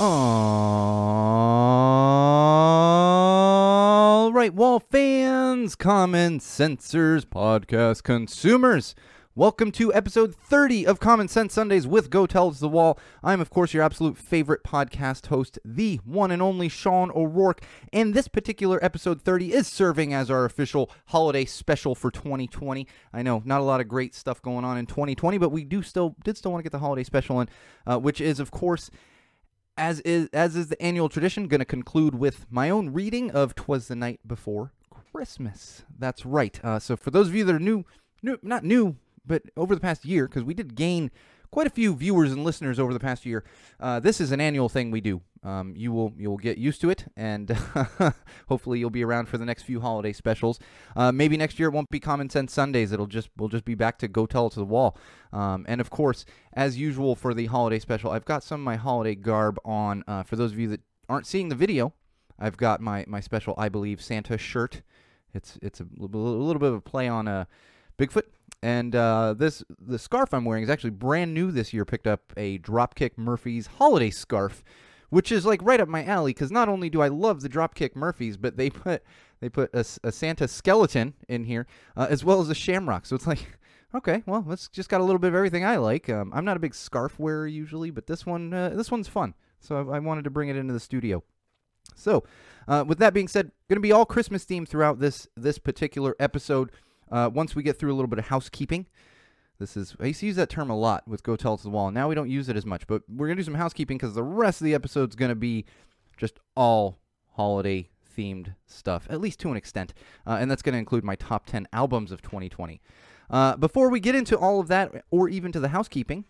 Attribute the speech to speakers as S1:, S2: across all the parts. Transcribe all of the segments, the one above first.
S1: All right, wall fans, common sensors, podcast consumers. Welcome to episode 30 of Common Sense Sundays with Go Tell It to the Wall. I'm, of course, your absolute favorite podcast host, the one and only Sean O'Rourke. And this particular episode 30 is serving as our official holiday special for 2020. I know not a lot of great stuff going on in 2020, but we do still did still want to get the holiday special in, uh, which is, of course, as is as is the annual tradition, going to conclude with my own reading of "Twas the Night Before Christmas." That's right. Uh, so for those of you that are new, new not new, but over the past year, because we did gain quite a few viewers and listeners over the past year, uh, this is an annual thing we do. Um, you will you will get used to it, and hopefully you'll be around for the next few holiday specials. Uh, maybe next year it won't be Common Sense Sundays. It'll just we'll just be back to Go Tell It to the Wall. Um, and of course, as usual for the holiday special, I've got some of my holiday garb on. Uh, for those of you that aren't seeing the video, I've got my my special I believe Santa shirt. It's it's a, a little bit of a play on a Bigfoot. And uh, this the scarf I'm wearing is actually brand new this year. Picked up a Dropkick Murphys holiday scarf, which is like right up my alley. Because not only do I love the Dropkick Murphys, but they put they put a, a Santa skeleton in here uh, as well as a shamrock. So it's like, okay, well, it's just got a little bit of everything I like. Um, I'm not a big scarf wearer usually, but this one uh, this one's fun. So I, I wanted to bring it into the studio. So, uh, with that being said, going to be all Christmas themed throughout this this particular episode. Uh, once we get through a little bit of housekeeping, this is I used to use that term a lot with "Go Tell to the Wall." Now we don't use it as much, but we're gonna do some housekeeping because the rest of the episode's gonna be just all holiday themed stuff, at least to an extent, uh, and that's gonna include my top ten albums of 2020. Uh, before we get into all of that, or even to the housekeeping,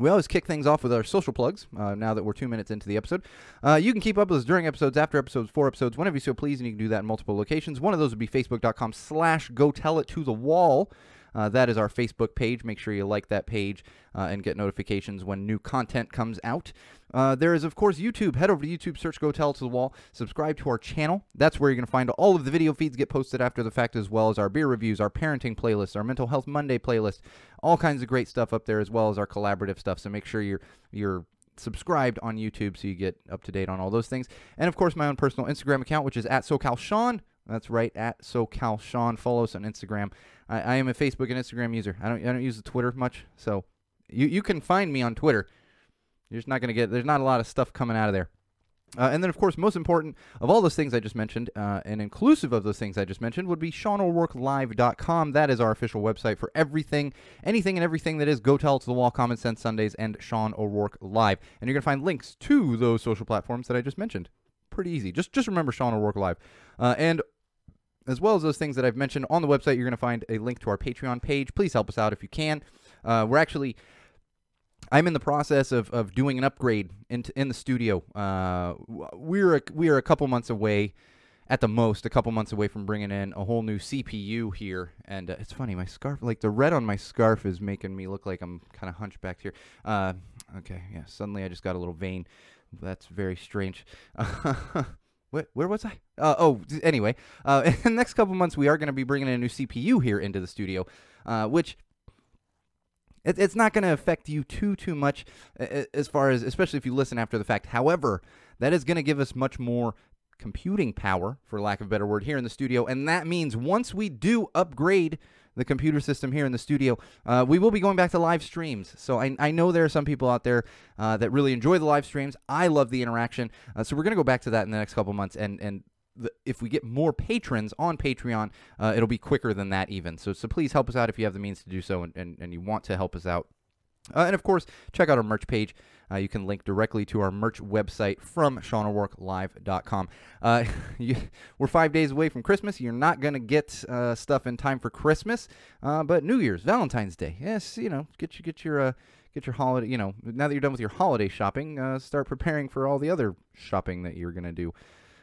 S1: we always kick things off with our social plugs. Uh, now that we're two minutes into the episode, uh, you can keep up with us during episodes, after episodes, for episodes, whenever you so please, and you can do that in multiple locations. One of those would be facebook.com/slash Go Tell It to the Wall. Uh, that is our Facebook page. Make sure you like that page uh, and get notifications when new content comes out. Uh, there is, of course, YouTube. Head over to YouTube, search Go Tell It to the Wall, subscribe to our channel. That's where you're going to find all of the video feeds get posted after the fact, as well as our beer reviews, our parenting playlists, our Mental Health Monday playlist, all kinds of great stuff up there, as well as our collaborative stuff. So make sure you're you're subscribed on YouTube so you get up to date on all those things. And of course, my own personal Instagram account, which is at SoCalSean. That's right, at SoCalSean. Follow us on Instagram. I, I am a Facebook and Instagram user. I don't I don't use the Twitter much, so you you can find me on Twitter. You're just not gonna get. There's not a lot of stuff coming out of there. Uh, and then, of course, most important of all those things I just mentioned, uh, and inclusive of those things I just mentioned, would be SeanO'RourkeLive.com. That is our official website for everything, anything and everything that is Go Tell to the Wall, Common Sense Sundays, and Sean O'Rourke Live. And you're going to find links to those social platforms that I just mentioned. Pretty easy. Just just remember Sean O'Rourke Live. Uh, and as well as those things that I've mentioned on the website, you're going to find a link to our Patreon page. Please help us out if you can. Uh, we're actually I'm in the process of, of doing an upgrade in, in the studio. Uh, we're a, we are a couple months away, at the most, a couple months away from bringing in a whole new CPU here. And uh, it's funny, my scarf, like the red on my scarf, is making me look like I'm kind of hunchbacked here. Uh, okay, yeah. Suddenly, I just got a little vain. That's very strange. Where, where was I? Uh, oh, anyway, uh, in the next couple months, we are going to be bringing in a new CPU here into the studio, uh, which it, it's not going to affect you too too much as far as especially if you listen after the fact however that is going to give us much more computing power for lack of a better word here in the studio and that means once we do upgrade the computer system here in the studio uh, we will be going back to live streams so I, I know there are some people out there uh, that really enjoy the live streams i love the interaction uh, so we're going to go back to that in the next couple months and and the, if we get more patrons on Patreon, uh, it'll be quicker than that even. So, so please help us out if you have the means to do so and, and, and you want to help us out. Uh, and of course, check out our merch page. Uh, you can link directly to our merch website from SeanO'RourkeLive.com. Uh, you, we're five days away from Christmas. You're not going to get uh, stuff in time for Christmas, uh, but New Year's, Valentine's Day. Yes, you know, get you get your uh, get your holiday. You know, now that you're done with your holiday shopping, uh, start preparing for all the other shopping that you're going to do.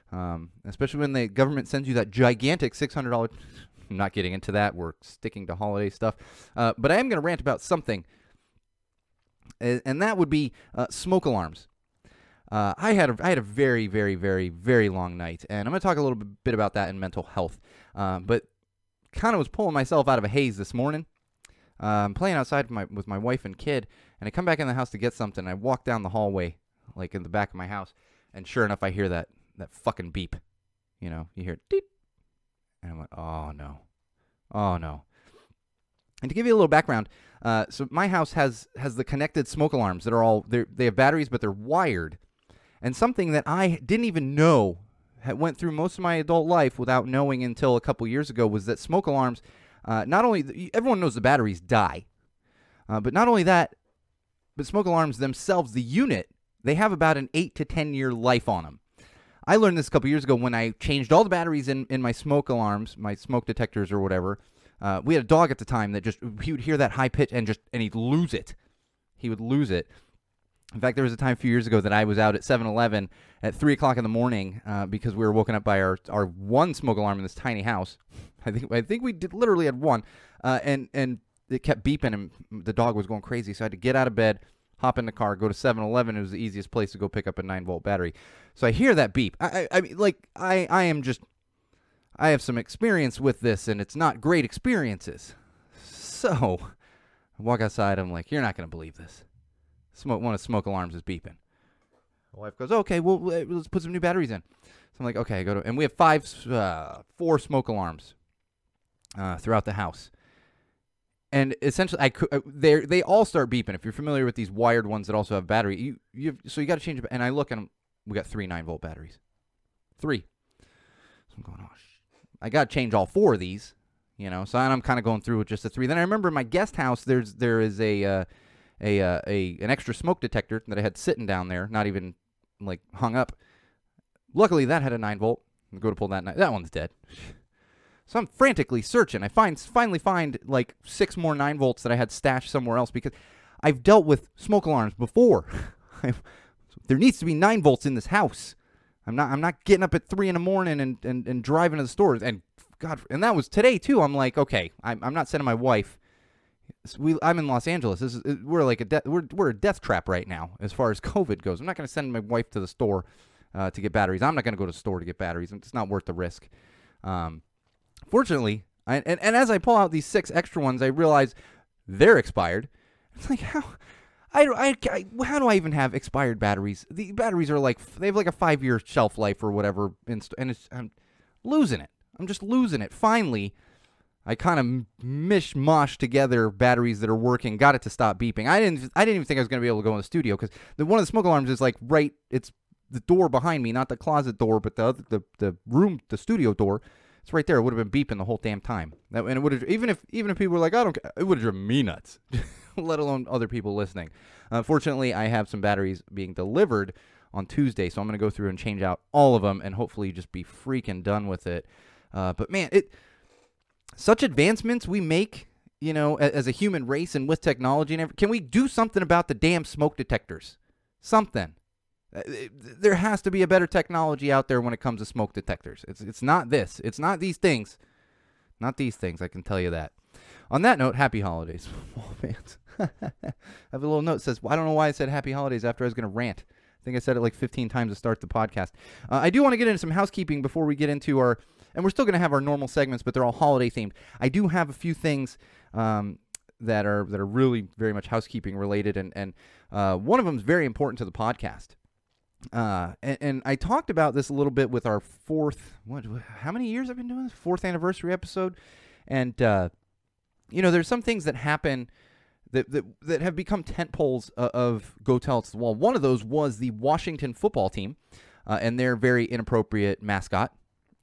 S1: Um, especially when the government sends you that gigantic six hundred dollar. I'm not getting into that. We're sticking to holiday stuff, but I am going to rant about something, and that would be uh, smoke alarms. Uh, I had a, I had a very very very very long night, and I'm gonna talk a little bit about that in mental health. Um, but kind of was pulling myself out of a haze this morning. I'm playing outside with my with my wife and kid, and I come back in the house to get something. I walk down the hallway, like in the back of my house, and sure enough, I hear that that fucking beep. You know, you hear it, deep, and I went, oh no, oh no. And to give you a little background, uh, so my house has has the connected smoke alarms that are all they have batteries, but they're wired. And something that I didn't even know went through most of my adult life without knowing until a couple years ago was that smoke alarms, uh, not only everyone knows the batteries die, uh, but not only that, but smoke alarms themselves, the unit, they have about an eight to ten year life on them. I learned this a couple years ago when I changed all the batteries in, in my smoke alarms, my smoke detectors or whatever. Uh, we had a dog at the time that just he would hear that high pitch and just and he'd lose it. He would lose it. In fact, there was a time a few years ago that I was out at 7-Eleven at three o'clock in the morning uh, because we were woken up by our, our one smoke alarm in this tiny house. I think I think we did, literally had one, uh, and and it kept beeping and the dog was going crazy. So I had to get out of bed, hop in the car, go to 7-Eleven. It was the easiest place to go pick up a nine volt battery. So I hear that beep. I I, I mean, like I I am just I have some experience with this, and it's not great experiences. So I walk outside. I'm like, you're not gonna believe this. Smoke one of smoke alarms is beeping. My wife goes, okay, well let's put some new batteries in. So I'm like, okay, I go to, and we have five, uh, four smoke alarms uh, throughout the house. And essentially, I could, uh, they they all start beeping. If you're familiar with these wired ones that also have battery, you you so you got to change. And I look and we got three nine volt batteries, three. So I'm going, sh- I got to change all four of these, you know. So I'm kind of going through with just the three. Then I remember in my guest house, there's there is a uh, a uh, a an extra smoke detector that I had sitting down there, not even like hung up. Luckily, that had a nine volt. I go to pull that. Nine, that one's dead. So I'm frantically searching. I find finally find like six more nine volts that I had stashed somewhere else because I've dealt with smoke alarms before. There needs to be nine volts in this house. I'm not I'm not getting up at three in the morning and, and, and driving to the stores and God and that was today too. I'm like okay I'm, I'm not sending my wife. We I'm in Los Angeles. This is we're like a de- we're we're a death trap right now as far as COVID goes. I'm not going to send my wife to the store uh, to get batteries. I'm not going to go to the store to get batteries. It's not worth the risk. Um, fortunately, I, and, and as I pull out these six extra ones, I realize they're expired. It's like how I, I, I how do I even have expired batteries? The batteries are like they have like a five year shelf life or whatever, and it's I'm losing it. I'm just losing it. Finally, I kind of mishmash together batteries that are working. Got it to stop beeping. I didn't I didn't even think I was going to be able to go in the studio because the one of the smoke alarms is like right. It's the door behind me, not the closet door, but the other, the the room, the studio door. It's right there. It would have been beeping the whole damn time. That, and it would have even if even if people were like, I don't, it would have driven me nuts. Let alone other people listening. Unfortunately, I have some batteries being delivered on Tuesday, so I'm going to go through and change out all of them, and hopefully just be freaking done with it. Uh, but man, it such advancements we make, you know, as, as a human race and with technology and everything. Can we do something about the damn smoke detectors? Something. Uh, there has to be a better technology out there when it comes to smoke detectors. It's it's not this. It's not these things. Not these things. I can tell you that. On that note, happy holidays, Wall fans. I have a little note that says well, I don't know why I said happy holidays after I was going to rant. I think I said it like 15 times to start the podcast. Uh, I do want to get into some housekeeping before we get into our, and we're still going to have our normal segments, but they're all holiday themed. I do have a few things um, that are that are really very much housekeeping related, and and uh, one of them is very important to the podcast. Uh, and, and I talked about this a little bit with our fourth, what, how many years I've been doing this? Fourth anniversary episode. And, uh, you know, there's some things that happen that, that, that have become tent poles uh, of Go Tell It's the Wall. One of those was the Washington football team uh, and their very inappropriate mascot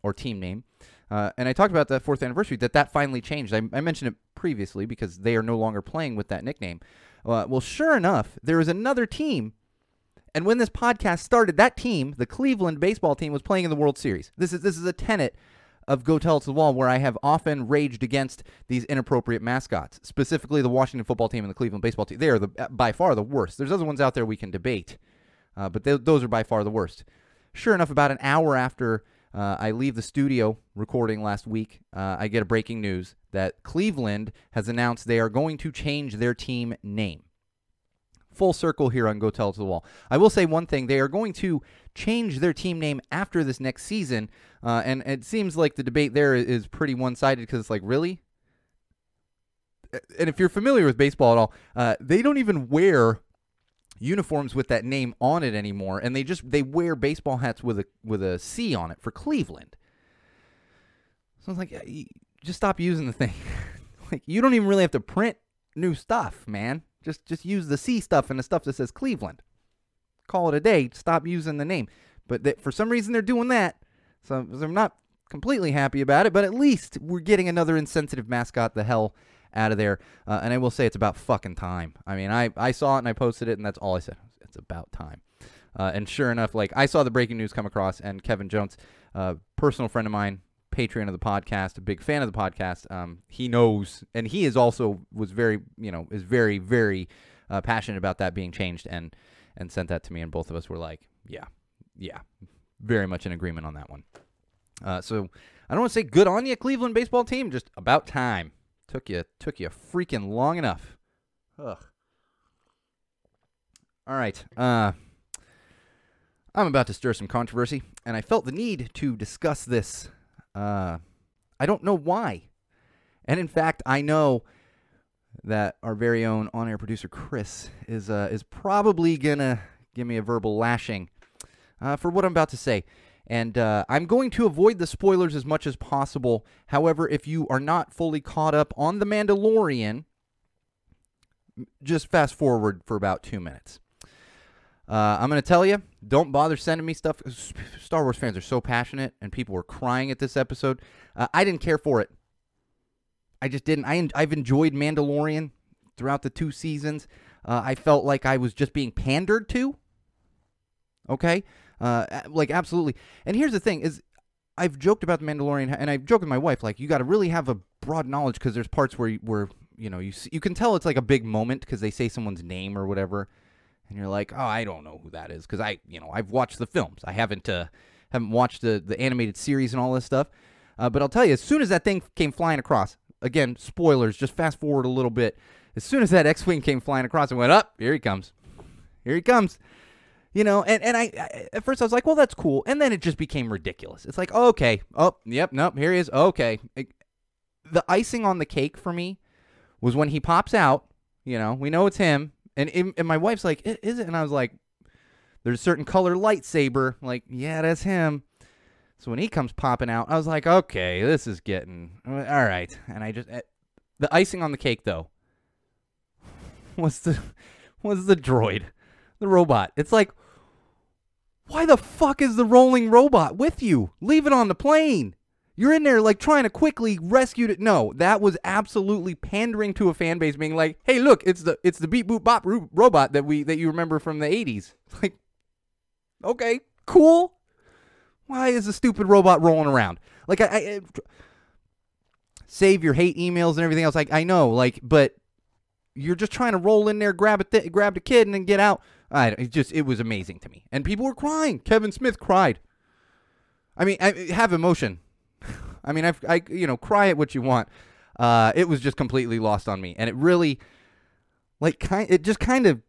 S1: or team name. Uh, and I talked about that fourth anniversary that that finally changed. I, I mentioned it previously because they are no longer playing with that nickname. Uh, well, sure enough, there is another team and when this podcast started, that team, the Cleveland baseball team, was playing in the World Series. This is this is a tenet of Go Tell It to the Wall where I have often raged against these inappropriate mascots, specifically the Washington football team and the Cleveland baseball team. They are the by far the worst. There's other ones out there we can debate, uh, but they, those are by far the worst. Sure enough, about an hour after uh, I leave the studio recording last week, uh, I get a breaking news that Cleveland has announced they are going to change their team name full circle here on Go Tell It to the Wall. I will say one thing: they are going to change their team name after this next season, uh, and it seems like the debate there is pretty one-sided because it's like, really? And if you're familiar with baseball at all, uh, they don't even wear uniforms with that name on it anymore, and they just they wear baseball hats with a with a C on it for Cleveland. So it's like, just stop using the thing. like you don't even really have to print new stuff, man. Just just use the C stuff and the stuff that says Cleveland. Call it a day. Stop using the name. But they, for some reason they're doing that, so, I'm not completely happy about it. But at least we're getting another insensitive mascot the hell out of there. Uh, and I will say it's about fucking time. I mean, I I saw it and I posted it, and that's all I said. It's about time. Uh, and sure enough, like I saw the breaking news come across, and Kevin Jones, uh, personal friend of mine, Patreon of the podcast, a big fan of the podcast. Um, he knows, and he is also was very, you know, is very, very uh, passionate about that being changed, and and sent that to me, and both of us were like, yeah, yeah, very much in agreement on that one. Uh, so I don't want to say good on you, Cleveland baseball team, just about time. Took you took you freaking long enough. Ugh. All right. Uh, I'm about to stir some controversy, and I felt the need to discuss this. Uh, I don't know why. And in fact, I know that our very own on-air producer Chris is uh, is probably gonna give me a verbal lashing uh, for what I'm about to say. And uh, I'm going to avoid the spoilers as much as possible. However, if you are not fully caught up on The Mandalorian, just fast forward for about two minutes. Uh, I'm going to tell you, don't bother sending me stuff. Star Wars fans are so passionate, and people were crying at this episode. Uh, I didn't care for it. I just didn't. I I've enjoyed Mandalorian throughout the two seasons. Uh, I felt like I was just being pandered to. Okay, uh, like absolutely. And here's the thing: is I've joked about the Mandalorian, and I've joked with my wife, like you got to really have a broad knowledge because there's parts where where you know you you can tell it's like a big moment because they say someone's name or whatever, and you're like, oh, I don't know who that is because I you know I've watched the films. I haven't uh, haven't watched the the animated series and all this stuff. Uh, but I'll tell you, as soon as that thing came flying across, again, spoilers. Just fast forward a little bit. As soon as that X-wing came flying across, I went up. Here he comes. Here he comes. You know, and, and I, I at first I was like, well, that's cool, and then it just became ridiculous. It's like, okay, oh, yep, nope, here he is. Okay, It- the icing on the cake for me was when he pops out. You know, we know it's him, and and my wife's like, "I- is it? And I was like, there's a certain color lightsaber. Like, yeah, that's him. So when he comes popping out, I was like, okay, this is getting all right. And I just eh, the icing on the cake though was the was the droid, the robot. It's like, why the fuck is the rolling robot with you? Leave it on the plane. You're in there like trying to quickly rescue it. No, that was absolutely pandering to a fan base, being like, "Hey, look, it's the it's the beep boop bop ro- robot that we that you remember from the '80s." Like, okay, cool. Why is the stupid robot rolling around? Like, I, I, I save your hate emails and everything else. Like, I know, like, but you're just trying to roll in there, grab a th- grab the kid, and then get out. I, it just it was amazing to me, and people were crying. Kevin Smith cried. I mean, I have emotion. I mean, I've, I you know, cry it what you want. Uh, it was just completely lost on me, and it really, like, kind, it just kind of,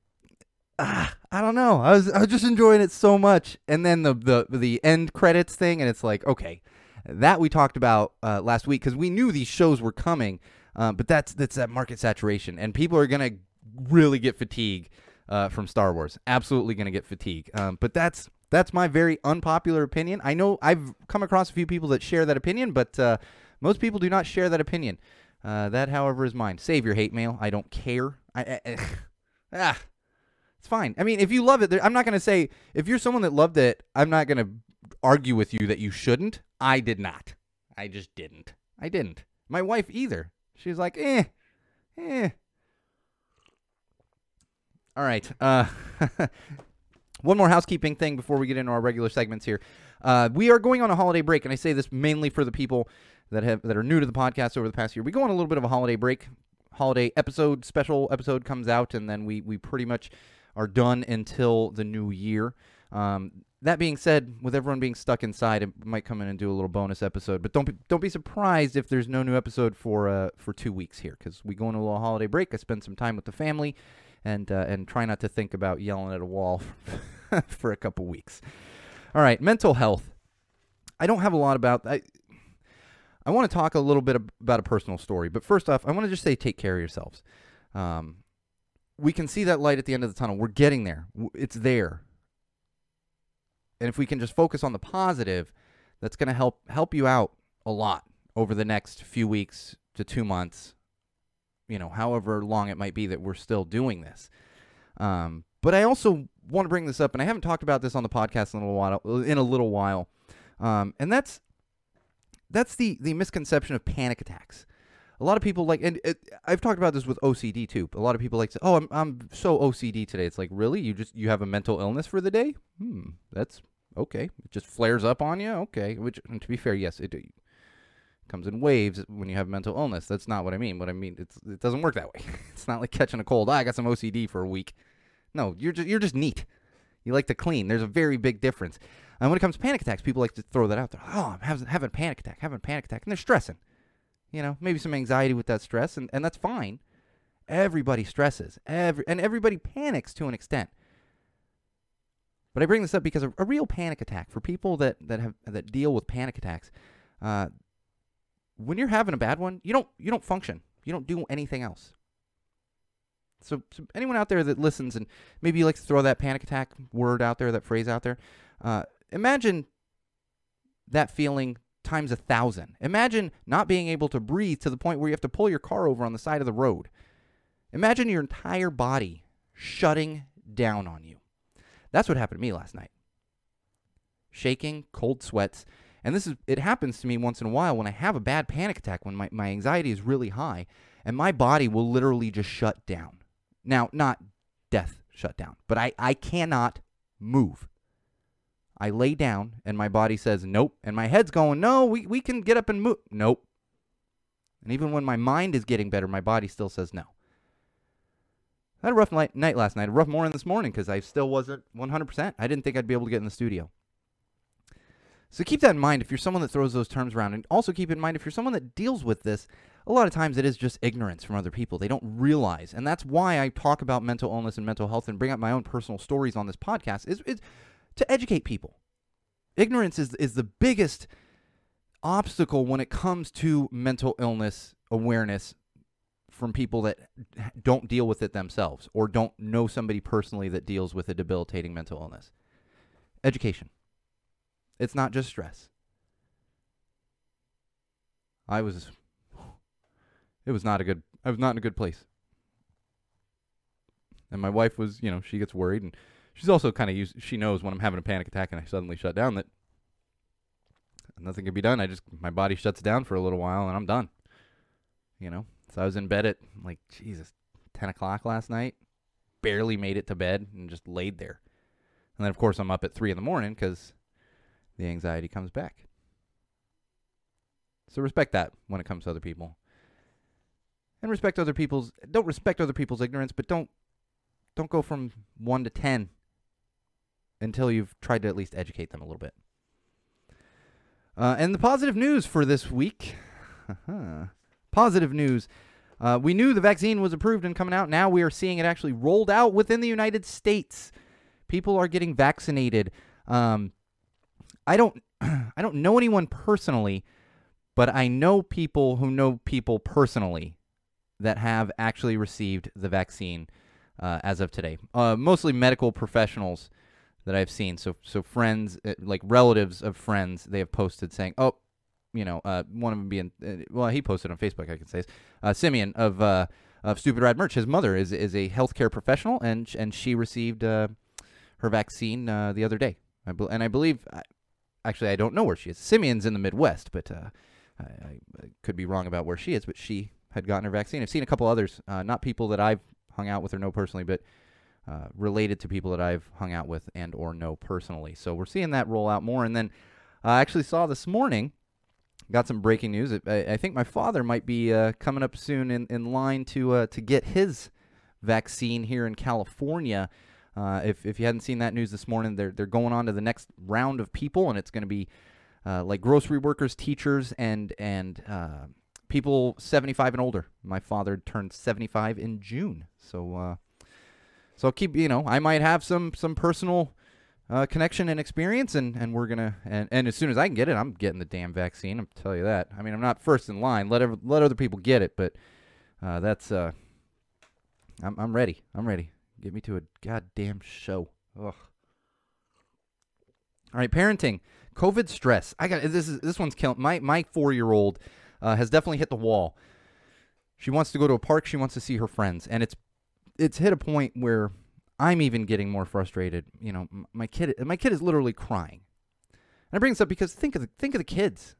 S1: ah, I don't know. I was I was just enjoying it so much, and then the the the end credits thing, and it's like, okay, that we talked about uh, last week because we knew these shows were coming, uh, but that's that's that market saturation, and people are gonna really get fatigue uh, from Star Wars. Absolutely gonna get fatigue. Um, but that's that's my very unpopular opinion. I know I've come across a few people that share that opinion, but uh, most people do not share that opinion. Uh, that, however, is mine. Save your hate mail. I don't care. I, I, I ah, it's fine. I mean, if you love it, I'm not gonna say if you're someone that loved it. I'm not gonna argue with you that you shouldn't. I did not. I just didn't. I didn't. My wife either. She's like, eh, eh. All right. Uh, one more housekeeping thing before we get into our regular segments here. Uh, we are going on a holiday break, and I say this mainly for the people that have that are new to the podcast over the past year. We go on a little bit of a holiday break. Holiday episode, special episode comes out, and then we we pretty much are done until the new year. Um, that being said, with everyone being stuck inside, it might come in and do a little bonus episode. But don't be, don't be surprised if there's no new episode for uh, for two weeks here, because we go on a little holiday break. I spend some time with the family, and uh, and try not to think about yelling at a wall for a couple weeks. All right, mental health. I don't have a lot about I I want to talk a little bit about a personal story, but first off, I want to just say take care of yourselves. Um, we can see that light at the end of the tunnel. We're getting there. It's there. And if we can just focus on the positive, that's going to help help you out a lot over the next few weeks to 2 months. You know, however long it might be that we're still doing this. Um, but I also want to bring this up, and I haven't talked about this on the podcast in a little while. In a little while, um, and that's that's the the misconception of panic attacks. A lot of people like, and it, I've talked about this with OCD too. A lot of people like say, "Oh, I'm I'm so OCD today." It's like, really? You just you have a mental illness for the day? Hmm, that's okay. It just flares up on you. Okay. Which, to be fair, yes, it comes in waves when you have mental illness. That's not what I mean. What I mean, it's it doesn't work that way. it's not like catching a cold. Ah, I got some OCD for a week. No, you're just you're just neat. You like to clean. There's a very big difference. And when it comes to panic attacks, people like to throw that out there. Oh, I'm having, having a panic attack, having a panic attack, and they're stressing. You know, maybe some anxiety with that stress, and, and that's fine. Everybody stresses, every and everybody panics to an extent. But I bring this up because a, a real panic attack for people that that have that deal with panic attacks, uh, when you're having a bad one, you don't you don't function. You don't do anything else. So, so anyone out there that listens and maybe you like to throw that panic attack word out there, that phrase out there, uh, imagine that feeling times a thousand. Imagine not being able to breathe to the point where you have to pull your car over on the side of the road. Imagine your entire body shutting down on you. That's what happened to me last night. Shaking, cold sweats. And this is it happens to me once in a while when I have a bad panic attack when my, my anxiety is really high and my body will literally just shut down. Now, not death shut down, but I, I cannot move. I lay down and my body says nope. And my head's going, no, we, we can get up and move. Nope. And even when my mind is getting better, my body still says no. I had a rough night, night last night, a rough morning this morning because I still wasn't 100%. I didn't think I'd be able to get in the studio. So keep that in mind if you're someone that throws those terms around. And also keep in mind if you're someone that deals with this, a lot of times it is just ignorance from other people. They don't realize. And that's why I talk about mental illness and mental health and bring up my own personal stories on this podcast is, is to educate people. Ignorance is, is the biggest obstacle when it comes to mental illness awareness from people that don't deal with it themselves or don't know somebody personally that deals with a debilitating mental illness. Education. It's not just stress. I was it was not a good I was not in a good place. And my wife was, you know, she gets worried and she's also kind of used she knows when I'm having a panic attack and I suddenly shut down that nothing can be done. I just my body shuts down for a little while and I'm done. You know? So I was in bed at like Jesus, ten o'clock last night. Barely made it to bed and just laid there. And then of course I'm up at three in the morning because the anxiety comes back. So respect that when it comes to other people. And respect other people's don't respect other people's ignorance, but don't don't go from 1 to 10 until you've tried to at least educate them a little bit. Uh, and the positive news for this week. positive news. Uh, we knew the vaccine was approved and coming out. Now we are seeing it actually rolled out within the United States. People are getting vaccinated. Um, I don't, I don't know anyone personally, but I know people who know people personally that have actually received the vaccine uh, as of today. Uh, mostly medical professionals that I've seen. So, so friends, uh, like relatives of friends, they have posted saying, "Oh, you know, uh, one of them being, uh, well, he posted on Facebook, I can say, uh, Simeon of of Stupid Rad Merch. His mother is is a healthcare professional, and and she received her vaccine the other day. I bel and I believe, actually, I don't know where she is. Simeon's in the Midwest, but uh, I, I could be wrong about where she is. But she had gotten her vaccine. I've seen a couple others, uh, not people that I've hung out with or know personally, but uh, related to people that I've hung out with and or know personally. So we're seeing that roll out more. And then I actually saw this morning, got some breaking news. I, I think my father might be uh, coming up soon in, in line to uh, to get his vaccine here in California. Uh, if, if you hadn't seen that news this morning, they're they're going on to the next round of people, and it's going to be uh, like grocery workers, teachers, and and uh, people 75 and older. My father turned 75 in June, so uh, So I'll keep, you know, I might have some some personal uh, connection and experience, and and we're gonna and, and as soon as I can get it, I'm getting the damn vaccine. I'm tell you that. I mean, I'm not first in line. Let let other people get it, but uh, that's I'm I'm ready. I'm ready. Get me to a goddamn show. Ugh. All right, parenting, COVID stress. I got this. Is this one's killing my my four year old uh, has definitely hit the wall. She wants to go to a park. She wants to see her friends, and it's it's hit a point where I'm even getting more frustrated. You know, my kid my kid is literally crying, and I bring this up because think of the, think of the kids.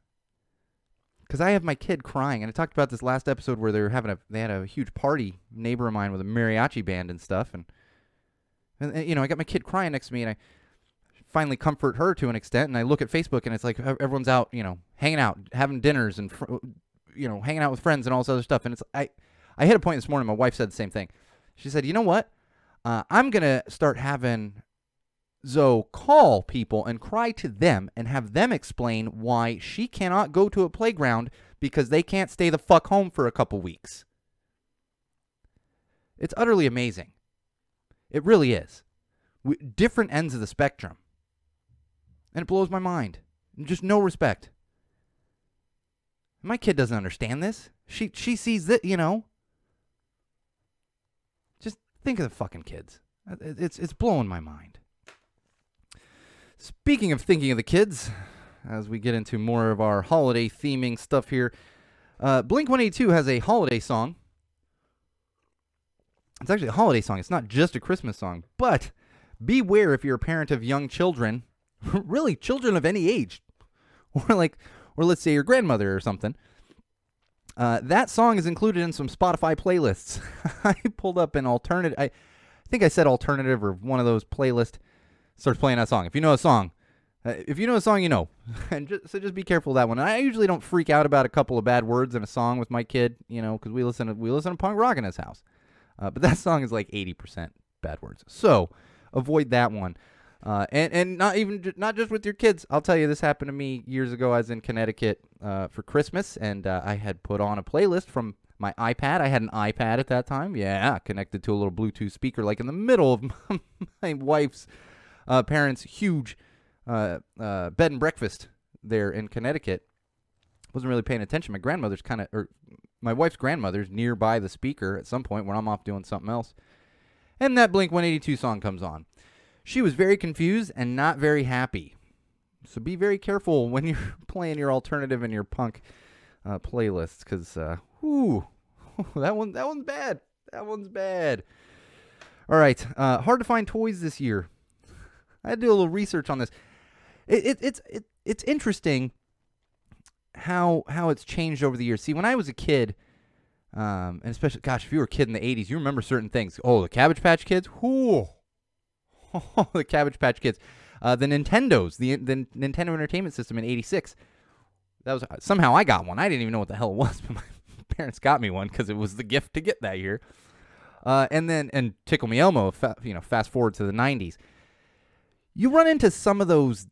S1: Because I have my kid crying, and I talked about this last episode where they were having a they had a huge party. Neighbor of mine with a mariachi band and stuff, and and, and, you know I got my kid crying next to me, and I finally comfort her to an extent. And I look at Facebook, and it's like everyone's out, you know, hanging out, having dinners, and fr- you know, hanging out with friends and all this other stuff. And it's I I hit a point this morning. My wife said the same thing. She said, "You know what? Uh, I'm gonna start having Zoe call people and cry to them and have them explain why she cannot go to a playground because they can't stay the fuck home for a couple weeks." It's utterly amazing. It really is. W different ends of the spectrum. And it blows my mind. Just no respect. My kid doesn't understand this. She she sees that, you know. Just think of the fucking kids. It's it's blowing my mind. Speaking of thinking of the kids, as we get into more of our holiday theming stuff here, uh, Blink 182 has a holiday song. It's actually a holiday song. It's not just a Christmas song, but beware if you're a parent of young children, really children of any age, or like, or let's say your grandmother or something. Uh, that song is included in some Spotify playlists. I pulled up an alternative. I think I said alternative or one of those playlists. Starts playing that song. If you know a song, uh, if you know a song, you know. and just, so just be careful of that one. I usually don't freak out about a couple of bad words in a song with my kid, you know, because we listen to we listen to punk rock in his house. Uh, but that song is like 80% bad words. So avoid that one. Uh, and and not even not just with your kids. I'll tell you, this happened to me years ago. I was in Connecticut uh, for Christmas, and uh, I had put on a playlist from my iPad. I had an iPad at that time. Yeah, connected to a little Bluetooth speaker, like in the middle of my wife's uh, parents' huge uh, uh, bed and breakfast there in Connecticut. Wasn't really paying attention. My grandmother's kind of, or my wife's grandmother's nearby the speaker at some point when I'm off doing something else. And that Blink 182 song comes on. She was very confused and not very happy. So be very careful when you're playing your alternative and your punk uh, playlists, because uh, whew, that one that one's bad. That one's bad. All right, uh, hard to find toys this year. I do a little research on this. It, it, it's it, it's interesting how how it's changed over the years. See, when I was a kid, um, and especially, gosh, if you were a kid in the '80s, you remember certain things. Oh, the Cabbage Patch Kids. Whoo, the Cabbage Patch Kids. Uh, the Nintendos, the the Nintendo Entertainment System in '86. That was somehow I got one. I didn't even know what the hell it was, but my parents got me one because it was the gift to get that year. Uh, and then and Tickle Me Elmo, fa- you know, fast forward to the '90s. You run into some of those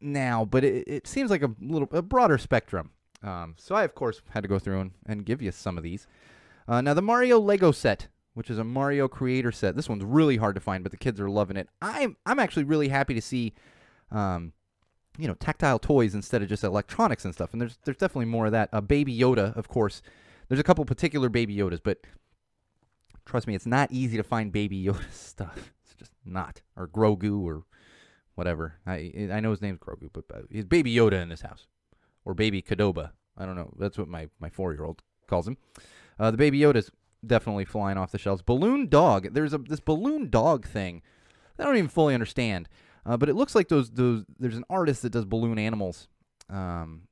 S1: now, but it, it seems like a little a broader spectrum. Um, so I of course had to go through and, and give you some of these. Uh, now the Mario Lego set, which is a Mario Creator set. This one's really hard to find, but the kids are loving it. I'm I'm actually really happy to see, um, you know, tactile toys instead of just electronics and stuff. And there's there's definitely more of that. A Baby Yoda, of course. There's a couple particular Baby Yodas, but trust me, it's not easy to find Baby Yoda stuff. It's just not. Or Grogu or whatever. I I know his name's Grogu, but he's Baby Yoda in this house, or Baby Kadoba. I don't know. That's what my my four year old calls him. Uh, the Baby Yoda's definitely flying off the shelves. Balloon dog. There's a this balloon dog thing. I don't even fully understand, uh, but it looks like those those. There's an artist that does balloon animals. Um,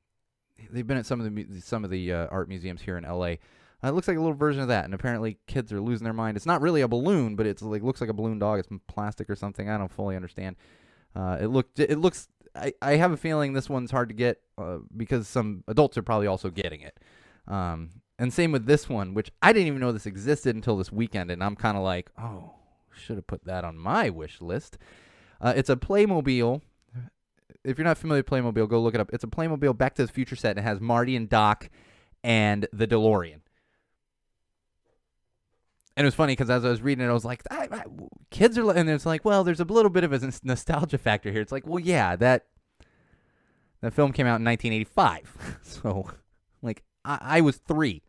S1: they've been at some of the some of the uh, art museums here in L.A. Uh, it looks like a little version of that, and apparently kids are losing their mind. It's not really a balloon, but it's like looks like a balloon dog. It's plastic or something. I don't fully understand. Uh, it looked. It looks. I, I have a feeling this one's hard to get uh, because some adults are probably also getting it. Um, and same with this one, which I didn't even know this existed until this weekend, and I'm kind of like, oh, should have put that on my wish list. Uh, it's a Playmobil. If you're not familiar with Playmobil, go look it up. It's a Playmobil Back to the Future set, and it has Marty and Doc and the DeLorean. And it was funny because as I was reading it, I was like, I, I, kids are, li-" and it's like, well, there's a little bit of a nostalgia factor here. It's like, well, yeah, that that film came out in 1985, so like I, I was three,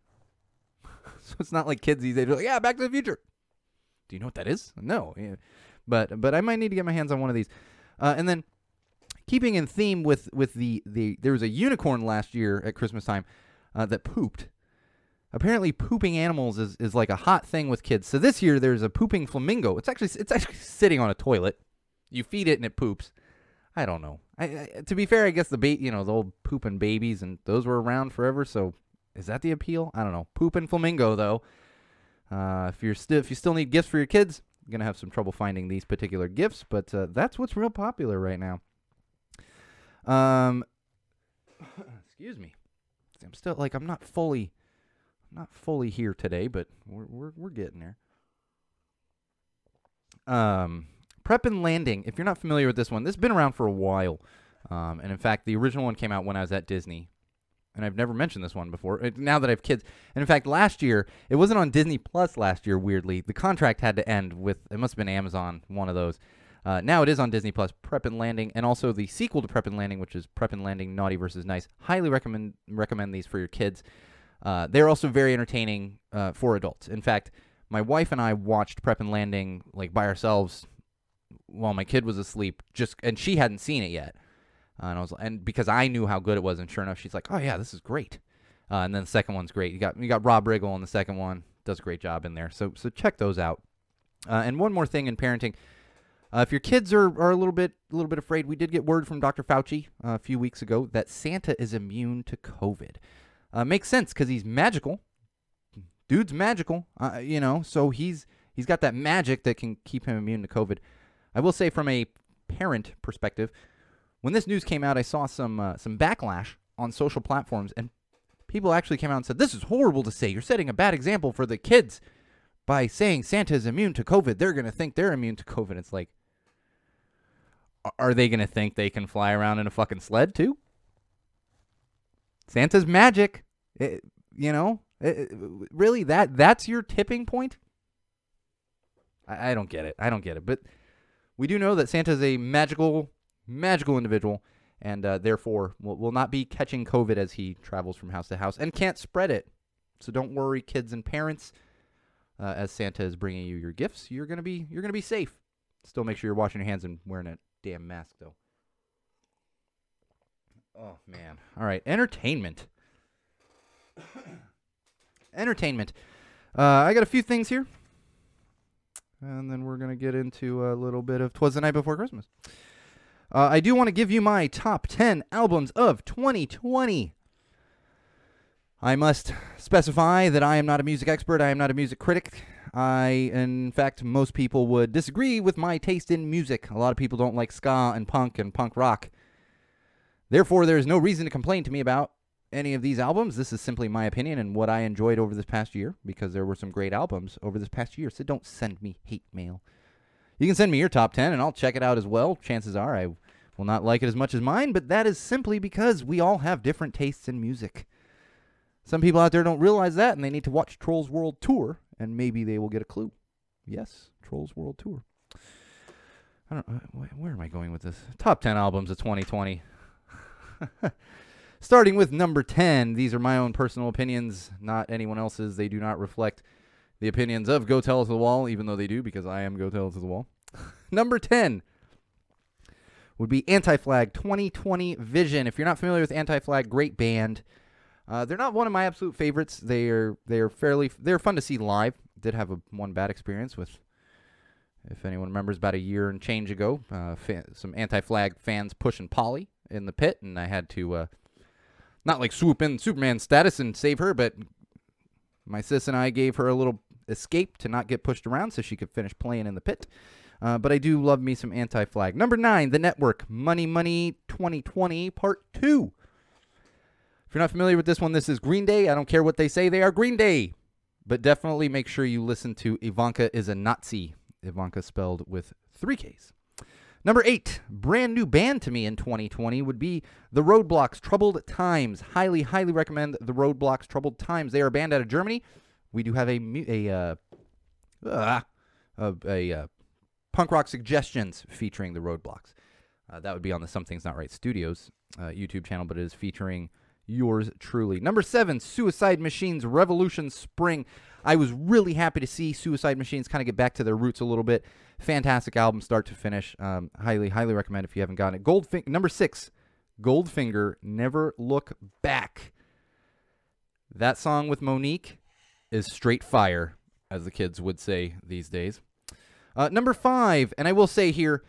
S1: so it's not like kids these days are like, yeah, Back to the Future. Do you know what that is? No, yeah. but but I might need to get my hands on one of these, uh, and then keeping in theme with with the the there was a unicorn last year at Christmas time uh, that pooped. Apparently, pooping animals is, is like a hot thing with kids. So this year, there's a pooping flamingo. It's actually it's actually sitting on a toilet. You feed it and it poops. I don't know. I, I, to be fair, I guess the bait, you know, the old pooping babies and those were around forever. So is that the appeal? I don't know. Pooping flamingo though. Uh, if you're still if you still need gifts for your kids, you're gonna have some trouble finding these particular gifts. But uh, that's what's real popular right now. Um, excuse me. I'm still like I'm not fully, not fully here today, but we're we're we're getting there. Um, Prep and Landing. If you're not familiar with this one, this has been around for a while. Um, and in fact, the original one came out when I was at Disney, and I've never mentioned this one before. It, now that I have kids, and in fact, last year it wasn't on Disney Plus. Last year, weirdly, the contract had to end with it must have been Amazon, one of those. Uh, now it is on Disney Plus, Prep and Landing, and also the sequel to Prep and Landing, which is Prep and Landing Naughty versus Nice. Highly recommend recommend these for your kids. Uh, they're also very entertaining uh, for adults. In fact, my wife and I watched Prep and Landing like by ourselves while my kid was asleep, just and she hadn't seen it yet. Uh, and I was and because I knew how good it was, and sure enough, she's like, "Oh yeah, this is great." Uh, and then the second one's great. You got you got Rob Riggle in the second one, does a great job in there. So so check those out. Uh, and one more thing in parenting, uh, if your kids are, are a little bit a little bit afraid, we did get word from Dr. Fauci uh, a few weeks ago that Santa is immune to COVID. Uh, makes sense because he's magical. Dude's magical, uh, you know. So he's he's got that magic that can keep him immune to COVID. I will say from a parent perspective, when this news came out, I saw some uh, some backlash on social platforms, and people actually came out and said, "This is horrible to say. You're setting a bad example for the kids by saying Santa is immune to COVID. They're gonna think they're immune to COVID." It's like, are they gonna think they can fly around in a fucking sled too? Santa's magic, It- you know. It- it- really, that that's your tipping point? I, I don't get it. I don't get it. But we do know that Santa is a magical, magical individual, and uh, therefore will, will not be catching COVID as he travels from house to house and can't spread it. So don't worry, kids and parents. Uh, as Santa is bringing you your gifts, you're gonna be you're gonna be safe. Still, make sure you're washing your hands and wearing a damn mask, though. Oh man! All right, entertainment. entertainment. Uh, I got a few things here. And then we're going to get into a little bit of Twas the Night Before Christmas. Uh, I do want to give you my top 10 albums of 2020. I must specify that I am not a music expert. I am not a music critic. I, in fact, most people would disagree with my taste in music. A lot of people don't like ska and punk and punk rock. Therefore, there is no reason to complain to me about any of these albums. This is simply my opinion and what I enjoyed over this past year because there were some great albums over this past year. So don't send me hate mail. You can send me your top 10 and I'll check it out as well. Chances are I will not like it as much as mine, but that is simply because we all have different tastes in music. Some people out there don't realize that and they need to watch Trolls World Tour and maybe they will get a clue. Yes, Trolls World Tour. I don't uh, where am I going with this? Top 10 albums of 2020. Starting with number 10, these are my own personal opinions, not anyone else's. They do not reflect the opinions of Go Tell to the Wall, even though they do, because I am Go Tell to the Wall. number 10 would be Anti Flag 2020 Vision. If you're not familiar with Anti Flag, great band. Uh, they're not one of my absolute favorites. They are they are fairly they're fun to see live. Did have a one bad experience with, if anyone remembers, about a year and change ago, uh, some anti-flag fans pushing Polly in the pit, and I had to uh, not like swoop in Superman status and save her, but my sis and I gave her a little escape to not get pushed around so she could finish playing in the pit. Uh, but I do love me some anti flag. Number nine, The Network, Money Money 2020, Part 2. If you're not familiar with this one, this is Green Day. I don't care what they say, they are Green Day. But definitely make sure you listen to Ivanka is a Nazi. Ivanka spelled with three Ks. Number eight, brand new band to me in 2020 would be The Roadblocks Troubled Times. Highly, highly recommend The Roadblocks Troubled Times. They are a band out of Germany. We do have a a uh, ah, a, a uh, punk rock suggestions featuring the Roadblocks. Uh, that would be on the Something's Not Right Studios uh, YouTube channel, but it is featuring yours truly. Number seven, Suicide Machines Revolution Spring. I was really happy to see Suicide Machines kind of get back to their roots a little bit. Fantastic album, start to finish. Um, highly, highly recommend if you haven't gotten it. Goldfinger, number six, Goldfinger, Never Look Back. That song with Monique is straight fire, as the kids would say these days. Uh, number five, and I will say here,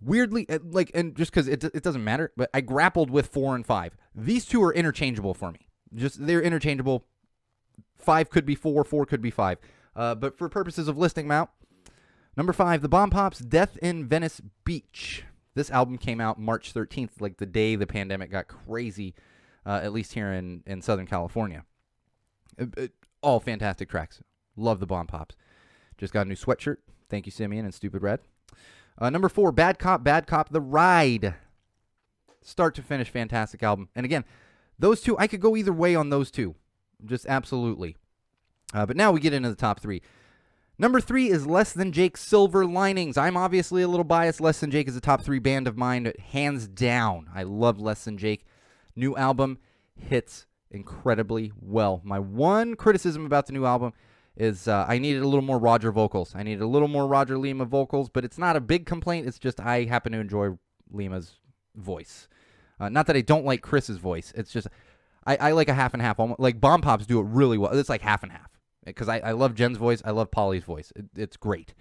S1: weirdly, uh, like, and just because it, it doesn't matter, but I grappled with four and five. These two are interchangeable for me. Just they're interchangeable. Five could be four, four could be five. Uh, but for purposes of listing them out, number five, the Bomb Pops, "Death in Venice Beach." This album came out March 13th, like the day the pandemic got crazy, uh, at least here in in Southern California. Uh, uh, all fantastic tracks. Love the Bomb Pops. Just got a new sweatshirt. Thank you, Simeon and Stupid Red. Uh, number four, Bad Cop, Bad Cop, The Ride. Start to finish, fantastic album. And again, those two, I could go either way on those two. Just absolutely. Uh, but now we get into the top three. Number three is Less Than Jake Silver Linings. I'm obviously a little biased. Less Than Jake is a top three band of mine, hands down. I love Less Than Jake. New album hits incredibly well. My one criticism about the new album is uh, I needed a little more Roger vocals. I needed a little more Roger Lima vocals, but it's not a big complaint. It's just I happen to enjoy Lima's voice. Uh, not that I don't like Chris's voice. It's just I, I like a half and half. Almost, like Bomb Pops do it really well. It's like half and half because I, I love Jen's voice. I love Poli's voice. It, it's great.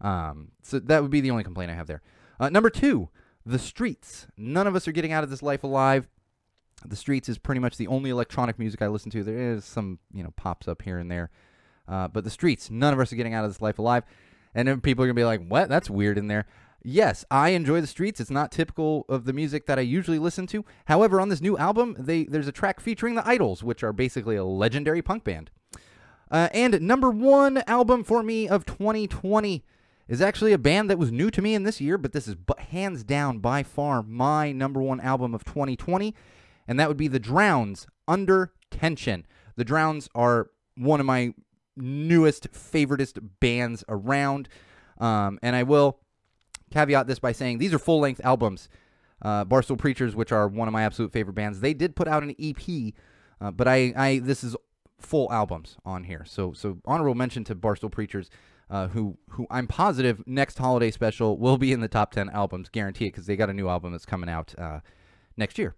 S1: Um, so that would be the only complaint I have there. Uh, number two, the streets. None of us are getting out of this life alive. The streets is pretty much the only electronic music I listen to. There is some, you know, pops up here and there. Uh, but the streets, none of us are getting out of this life alive. And then people are to be like, what? That's weird in there. Yes, I enjoy the streets. It's not typical of the music that I usually listen to. However, on this new album, they there's a track featuring the IDLES, which are basically a legendary punk band. Uh, and number one album for me of 2020 is actually a band that was new to me in this year, but this is bu- hands down by far my number one album of 2020, and that would be The Drowns Under Tension. The Drowns are one of my newest, favoritist bands around, um, and I will caveat this by saying these are full length albums. Uh, Barstool Preachers, which are one of my absolute favorite bands, they did put out an EP, uh, but I, I this is full albums on here. So so honorable mention to Barstool Preachers, uh, who who I'm positive next holiday special will be in the top ten albums, guarantee it, because they got a new album that's coming out uh, next year.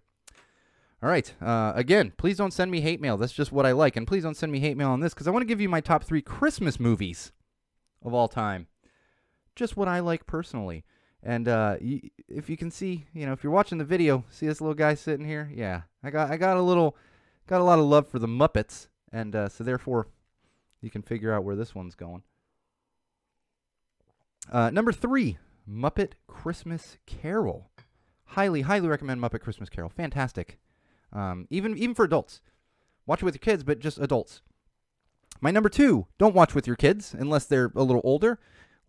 S1: All right. Uh, again, please don't send me hate mail. That's just what I like, and please don't send me hate mail on this because I want to give you my top three Christmas movies of all time. Just what I like personally. And uh, if you can see, you know, if you're watching the video, see this little guy sitting here? Yeah, I got I got a little, got a lot of love for the Muppets, and uh, so therefore, you can figure out where this one's going. Uh, number three, Muppet Christmas Carol. Highly, highly recommend Muppet Christmas Carol. Fantastic. Um, even even for adults. Watch it with your kids, but just adults. My number two, don't watch with your kids unless they're a little older,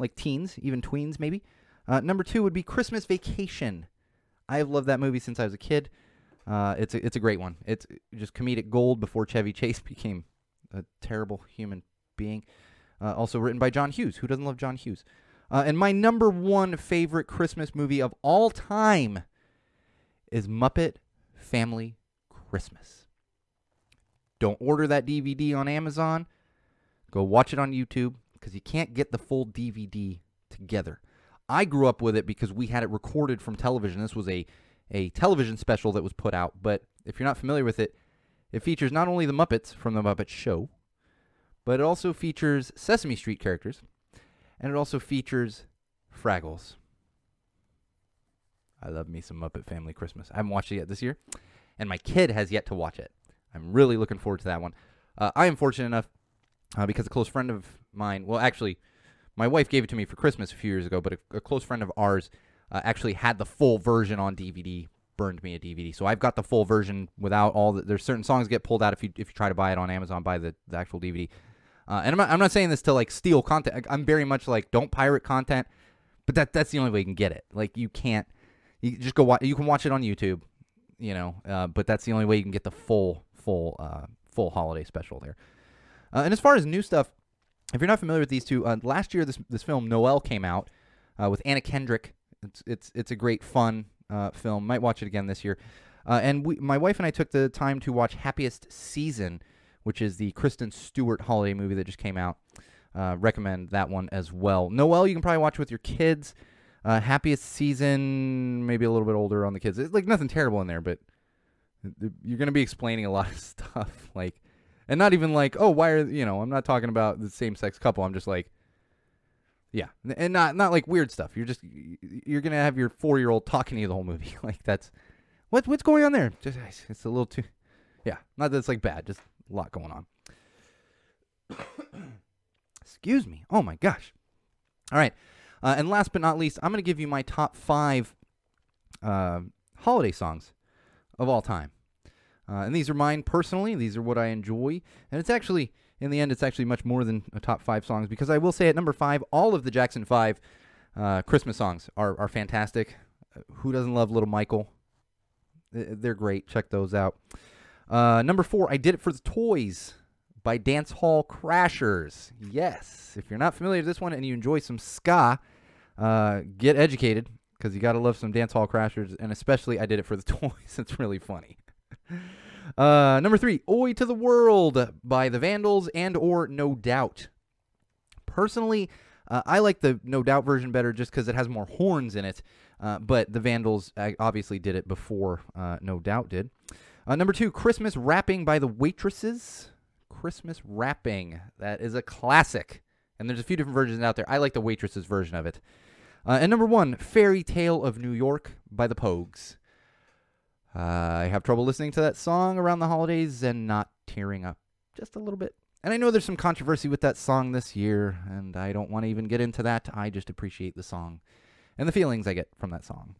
S1: like teens, even tweens maybe. Uh, number two would be Christmas Vacation. I have loved that movie since I was a kid. Uh, it's a, it's a great one. It's just comedic gold before Chevy Chase became a terrible human being. Uh, also written by John Hughes. Who doesn't love John Hughes? Uh, and my number one favorite Christmas movie of all time is Muppet Family Christmas. Don't order that DVD on Amazon. Go watch it on YouTube because you can't get the full DVD together. I grew up with it because we had it recorded from television. This was a, a television special that was put out. But if you're not familiar with it, it features not only the Muppets from the Muppet Show, but it also features Sesame Street characters, and it also features Fraggles. I love me some Muppet Family Christmas. I haven't watched it yet this year, and my kid has yet to watch it. I'm really looking forward to that one. Uh, I am fortunate enough uh, because a close friend of mine, well, actually, my wife gave it to me for Christmas a few years ago, but a, a close friend of ours uh, actually had the full version on DVD. Burned me a DVD, so I've got the full version without all the. There's certain songs get pulled out if you if you try to buy it on Amazon, buy the, the actual DVD. Uh, and I'm not, I'm not saying this to like steal content. I'm very much like don't pirate content, but that that's the only way you can get it. Like you can't. You just go watch. You can watch it on YouTube, you know. Uh, but that's the only way you can get the full full uh, full holiday special there. Uh, and as far as new stuff, if you're not familiar with these two, uh, last year this this film Noelle came out uh, with Anna Kendrick. It's it's it's a great fun uh, film. Might watch it again this year. Uh, and we, my wife and I took the time to watch Happiest Season, which is the Kristen Stewart holiday movie that just came out. Uh, recommend that one as well. Noelle, you can probably watch with your kids. Uh, happiest Season, maybe a little bit older on the kids. It's like nothing terrible in there, but you're going to be explaining a lot of stuff like and not even like oh why are you know i'm not talking about the same sex couple. I'm just like yeah. And not not like weird stuff. You're just you're gonna have your four year old talking to you the whole movie. Like that's what what's going on there? Just it's a little too yeah. Not that it's like bad just a lot going on. Excuse me. Oh my gosh. All right. Uh, and last but not least i'm gonna give you my top five uh, holiday songs of all time. Uh, and these are mine personally. These are what I enjoy. And it's actually, in the end, it's actually much more than a top five songs because I will say at number five, all of the Jackson Five uh, Christmas songs are, are fantastic. Uh, who doesn't love Little Michael? They're great. Check those out. Uh, number four, I Did It for the Toys by Dance Hall Crashers. Yes. If you're not familiar with this one and you enjoy some ska, uh, get educated because you got to love some dance hall crashers, and especially I did it for the toys. it's really funny. Uh, number three, "Oi to the World" by the Vandals and or No Doubt. Personally, uh, I like the No Doubt version better just because it has more horns in it. Uh, but the Vandals uh, obviously did it before uh, No Doubt did. Uh, number two, "Christmas Wrapping" by the Waitresses. Christmas Wrapping, that is a classic, and there's a few different versions out there. I like the Waitresses version of it. And number one, Fairy Tale of New York by the Pogues. Uh, I have trouble listening to that song around the holidays and not tearing up just a little bit. And I know there's some controversy with that song this year, and I don't want to even get into that. I just appreciate the song and the feelings I get from that song.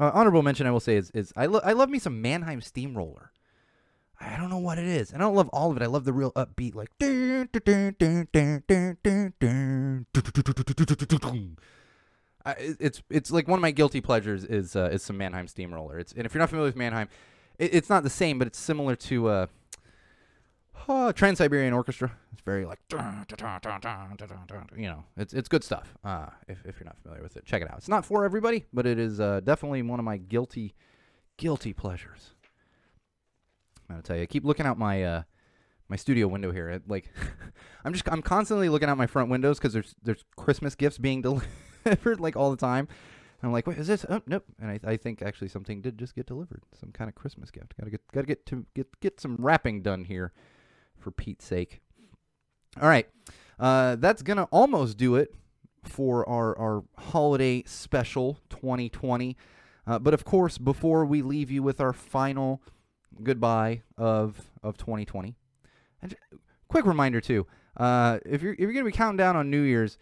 S1: Uh, honorable mention I will say is, is I, lo- I love me some Mannheim Steamroller. I don't know what it is. And I don't love all of it. I love the real upbeat, like. It's it's like one of my guilty pleasures is uh, is some Mannheim Steamroller. It's and if you're not familiar with Mannheim, it, it's not the same, but it's similar to uh, oh, Trans Siberian Orchestra. It's very like you know, it's it's good stuff. Uh, if if you're not familiar with it, check it out. It's not for everybody, but it is uh, definitely one of my guilty guilty pleasures. I'm gonna tell you, I keep looking out my uh, my studio window here. It, like, I'm just I'm constantly looking out my front windows because there's there's Christmas gifts being delivered delivered like all the time. And I'm like, wait, is this? Oh, nope. And I, I think actually something did just get delivered, some kind of Christmas gift. Gotta get, gotta get to get get some wrapping done here, for Pete's sake. All right, uh, that's gonna almost do it for our our holiday special 2020. Uh, but of course, before we leave you with our final goodbye of of 2020, and quick reminder too, uh, if you're if you're gonna be counting down on New Year's,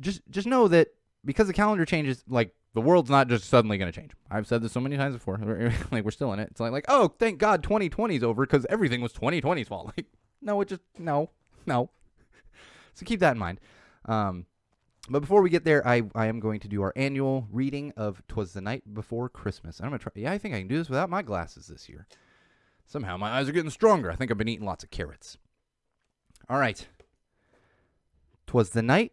S1: just just know that because the calendar changes, like the world's not just suddenly going to change. I've said this so many times before. like we're still in it. It's like like oh, thank God 2020 is over because everything was 2020's fault. Like no, it just no, no. So keep that in mind. Um, but before we get there, I, I am going to do our annual reading of "Twas the Night Before Christmas." I'm gonna try. Yeah, I think I can do this without my glasses this year. Somehow my eyes are getting stronger. I think I've been eating lots of carrots. All right. "Twas the night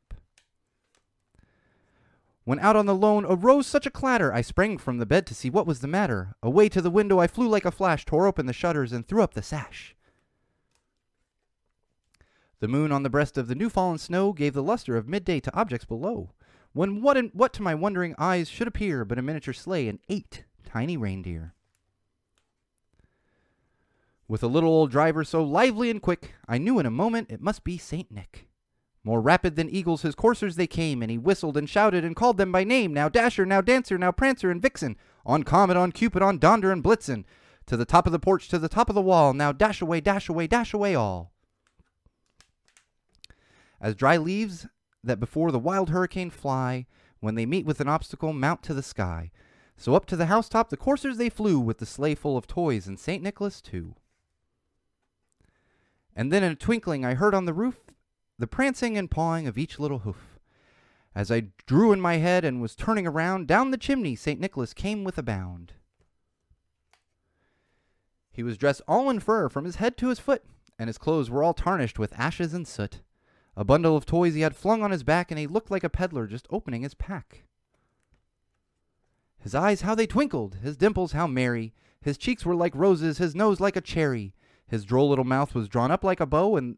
S1: When out on the lawn arose such a clatter, I sprang from the bed to see what was the matter. Away to the window I flew like a flash, tore open the shutters, and threw up the sash. The moon on the breast of the new fallen snow gave the luster of midday to objects below. When what, in, what to my wondering eyes should appear but a miniature sleigh and eight tiny reindeer. With a little old driver so lively and quick, I knew in a moment it must be Saint Nick. More rapid than eagles his coursers they came, and he whistled and shouted and called them by name, now Dasher, now Dancer, now Prancer and Vixen, on Comet, on Cupid, on Donder and Blitzen, to the top of the porch, to the top of the wall, now dash away, dash away, dash away all. As dry leaves that before the wild hurricane fly, when they meet with an obstacle, mount to the sky. So up to the housetop the coursers they flew, with the sleigh full of toys, and St. Nicholas too. And then in a twinkling I heard on the roof the prancing and pawing of each little hoof. As I drew in my head and was turning around, down the chimney St. Nicholas came with a bound. He was dressed all in fur from his head to his foot, and his clothes were all tarnished with ashes and soot. A bundle of toys he had flung on his back, and he looked like a peddler just opening his pack. His eyes, how they twinkled! His dimples, how merry! His cheeks were like roses, his nose like a cherry. His droll little mouth was drawn up like a bow, and,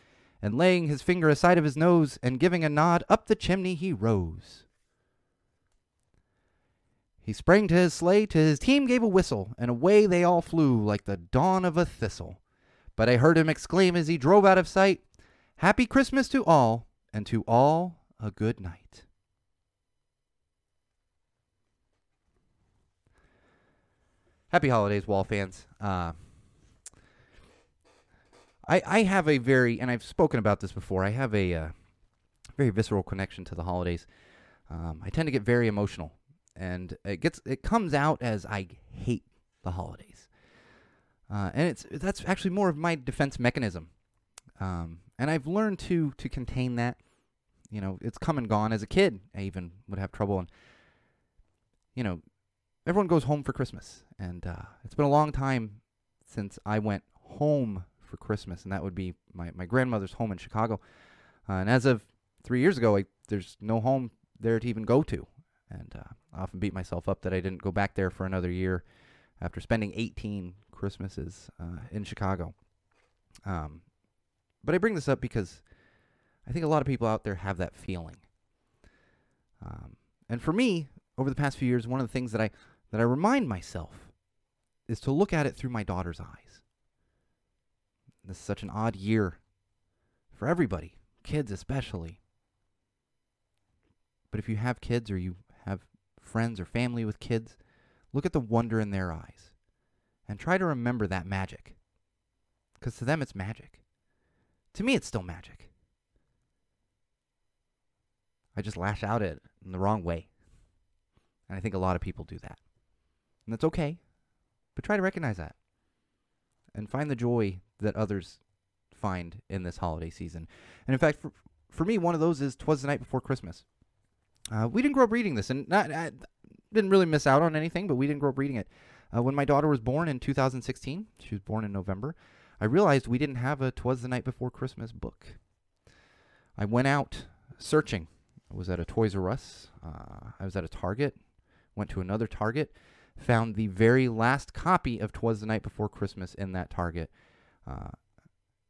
S1: and laying his finger aside of his nose, and giving a nod, up the chimney he rose. He sprang to his sleigh, to his team gave a whistle, and away they all flew like the dawn of a thistle. But I heard him exclaim as he drove out of sight, Happy Christmas to all, and to all a good night. Happy holidays, Wall fans. Uh, I I have a very, and I've spoken about this before. I have a uh, very visceral connection to the holidays. Um, I tend to get very emotional, and it gets it comes out as I hate the holidays, uh, and it's that's actually more of my defense mechanism. Um, and I've learned to to contain that. You know, it's come and gone. As a kid, I even would have trouble, and you know, everyone goes home for Christmas, and uh, it's been a long time since I went home for Christmas, and that would be my, my grandmother's home in Chicago. Uh, and as of three years ago, I, there's no home there to even go to, and uh, I often beat myself up that I didn't go back there for another year after spending 18 Christmases uh, in Chicago. Um, but I bring this up because I think a lot of people out there have that feeling. Um, and for me, over the past few years, one of the things that I that I remind myself is to look at it through my daughter's eyes. This is such an odd year for everybody, kids especially. But if you have kids or you have friends or family with kids, look at the wonder in their eyes and try to remember that magic. Because to them, it's magic. To me, it's still magic. I just lash out at it in the wrong way. And I think a lot of people do that. And that's okay. But try to recognize that. And find the joy that others find in this holiday season. And in fact, for, for me, one of those is Twas the Night Before Christmas. Uh, we didn't grow up reading this, and not, I didn't really miss out on anything, but we didn't grow up reading it. Uh, when my daughter was born in 2016, she was born in November, I realized we didn't have a Twas the Night Before Christmas book. I went out searching. I was at a Toys R Us. Uh, I was at a Target. Went to another Target. Found the very last copy of Twas the Night Before Christmas in that Target. Uh,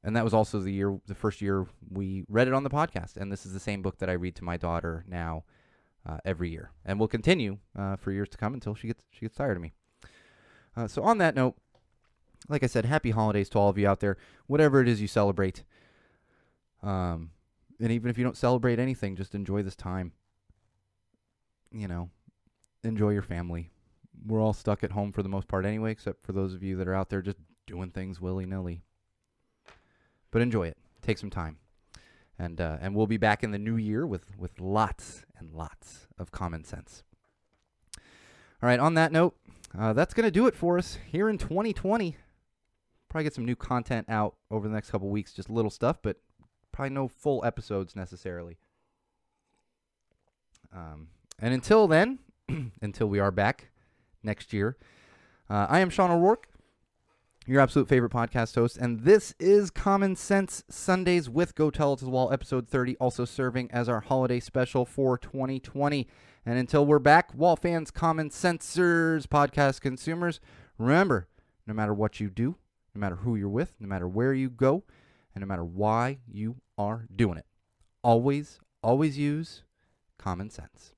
S1: and that was also the year, the first year we read it on the podcast. And this is the same book that I read to my daughter now uh, every year, and will continue uh, for years to come until she gets she gets tired of me. Uh, so on that note, like I said, happy holidays to all of you out there, whatever it is you celebrate. Um, and even if you don't celebrate anything, just enjoy this time. You know, enjoy your family. We're all stuck at home for the most part anyway, except for those of you that are out there just doing things willy nilly. But enjoy it. Take some time. And, uh, and we'll be back in the new year with, with lots and lots of common sense. All right, on that note, uh, that's going to do it for us here in 2020. Probably get some new content out over the next couple weeks, just little stuff, but probably no full episodes necessarily. Um, and until then, until we are back next year, uh, I am Sean O'Rourke, your absolute favorite podcast host, and this is Common Sense Sundays with Go Tell It to the Wall, episode 30, also serving as our holiday special for 2020. And until we're back, Wall fans, common sensors, podcast consumers, remember, no matter what you do, no matter who you're with, no matter where you go, and no matter why you are doing it, always, always use common sense.